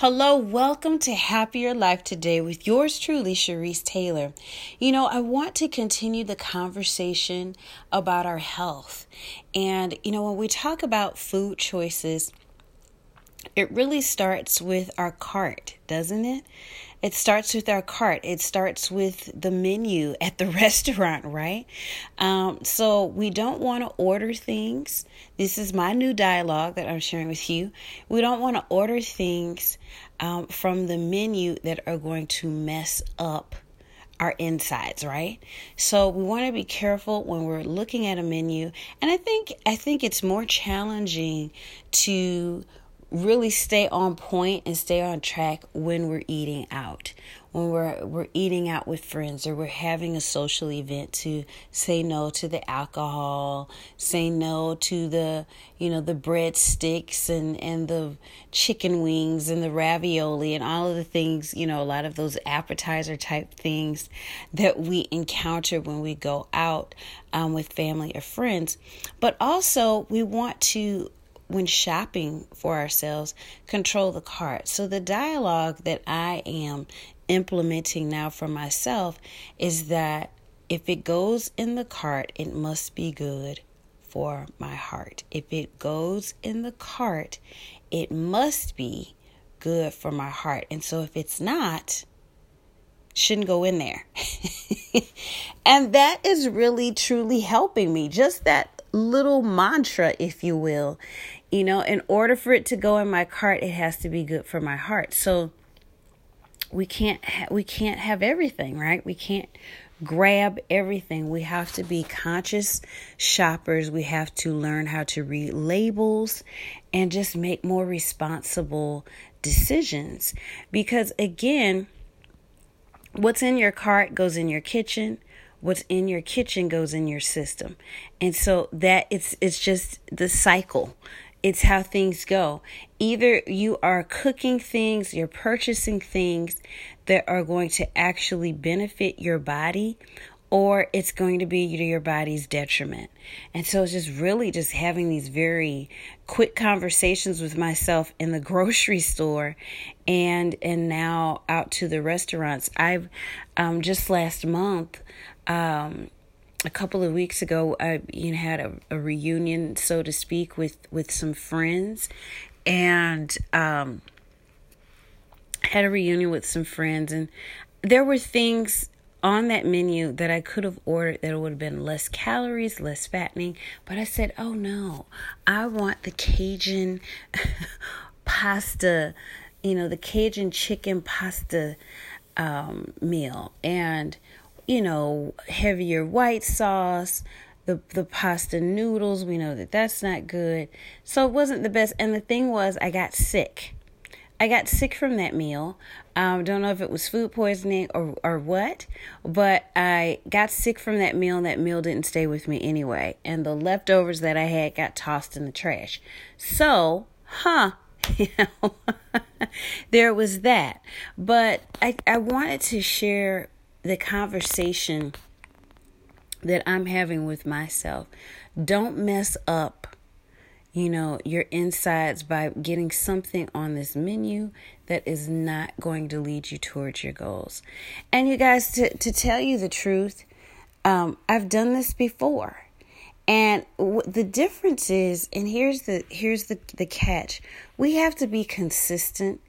Hello, welcome to Happier Life Today with yours truly, Cherise Taylor. You know, I want to continue the conversation about our health. And, you know, when we talk about food choices, it really starts with our cart, doesn't it? It starts with our cart. It starts with the menu at the restaurant, right? Um, so we don't want to order things. This is my new dialogue that I'm sharing with you. We don't want to order things um, from the menu that are going to mess up our insides, right? So we want to be careful when we're looking at a menu. And I think I think it's more challenging to really stay on point and stay on track when we're eating out. When we're we're eating out with friends or we're having a social event to say no to the alcohol say no to the you know the breadsticks and and the chicken wings and the ravioli and all of the things you know a lot of those appetizer type things that we encounter when we go out um, with family or friends. But also we want to when shopping for ourselves, control the cart. So, the dialogue that I am implementing now for myself is that if it goes in the cart, it must be good for my heart. If it goes in the cart, it must be good for my heart. And so, if it's not, shouldn't go in there. and that is really truly helping me. Just that little mantra, if you will, you know, in order for it to go in my cart, it has to be good for my heart. So we can't ha- we can't have everything, right? We can't grab everything. We have to be conscious shoppers. We have to learn how to read labels and just make more responsible decisions. Because again, what's in your cart goes in your kitchen. What's in your kitchen goes in your system. And so that it's it's just the cycle it's how things go. Either you are cooking things, you're purchasing things that are going to actually benefit your body, or it's going to be to your body's detriment. And so it's just really just having these very quick conversations with myself in the grocery store and and now out to the restaurants. I've um just last month um a couple of weeks ago, I you know, had a, a reunion, so to speak, with with some friends, and um, had a reunion with some friends, and there were things on that menu that I could have ordered that would have been less calories, less fattening, but I said, "Oh no, I want the Cajun pasta, you know, the Cajun chicken pasta um, meal," and you know, heavier white sauce, the the pasta noodles. We know that that's not good. So it wasn't the best. And the thing was, I got sick. I got sick from that meal. Um, don't know if it was food poisoning or or what, but I got sick from that meal, and that meal didn't stay with me anyway. And the leftovers that I had got tossed in the trash. So, huh? You know, there was that. But I I wanted to share the conversation that I'm having with myself. Don't mess up, you know, your insides by getting something on this menu that is not going to lead you towards your goals. And you guys, to, to tell you the truth, um, I've done this before. And w- the difference is, and here's the here's the the catch: we have to be consistent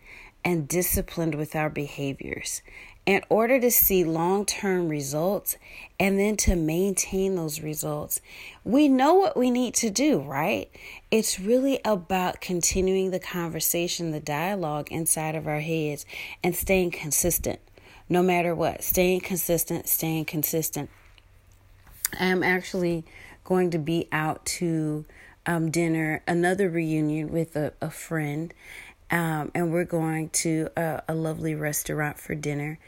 and disciplined with our behaviors in order to see long term results and then to maintain those results, we know what we need to do, right? It's really about continuing the conversation, the dialogue inside of our heads, and staying consistent no matter what. Staying consistent, staying consistent. I am actually going to be out to um, dinner, another reunion with a, a friend um, and we're going to a, a lovely restaurant for dinner.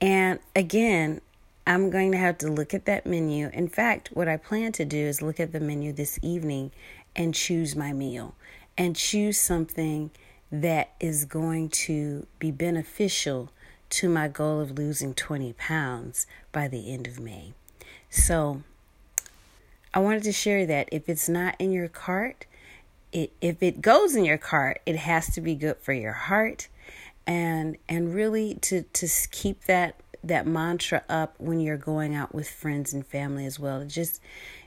And again, I'm going to have to look at that menu. In fact, what I plan to do is look at the menu this evening and choose my meal and choose something that is going to be beneficial to my goal of losing 20 pounds by the end of May. So, I wanted to share that if it's not in your cart, it, if it goes in your cart, it has to be good for your heart. and and really to to keep that that mantra up when you're going out with friends and family as well. Just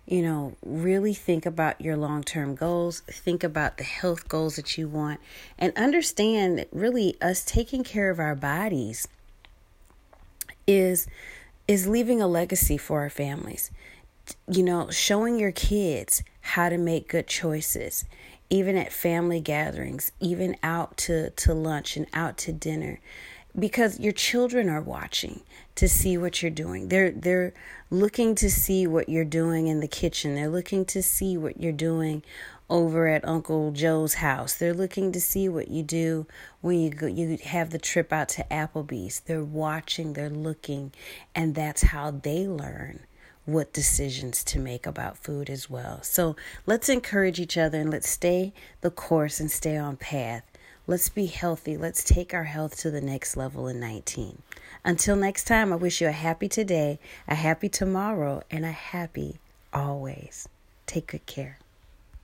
you know, really think about your long term goals, think about the health goals that you want, and understand that really us taking care of our bodies is is leaving a legacy for our families. You know, showing your kids how to make good choices, even at family gatherings, even out to, to lunch and out to dinner because your children are watching to see what you're doing. They're they're looking to see what you're doing in the kitchen. They're looking to see what you're doing over at Uncle Joe's house. They're looking to see what you do when you go, you have the trip out to Applebee's. They're watching, they're looking, and that's how they learn what decisions to make about food as well. So, let's encourage each other and let's stay the course and stay on path Let's be healthy. Let's take our health to the next level in 19. Until next time, I wish you a happy today, a happy tomorrow, and a happy always. Take good care.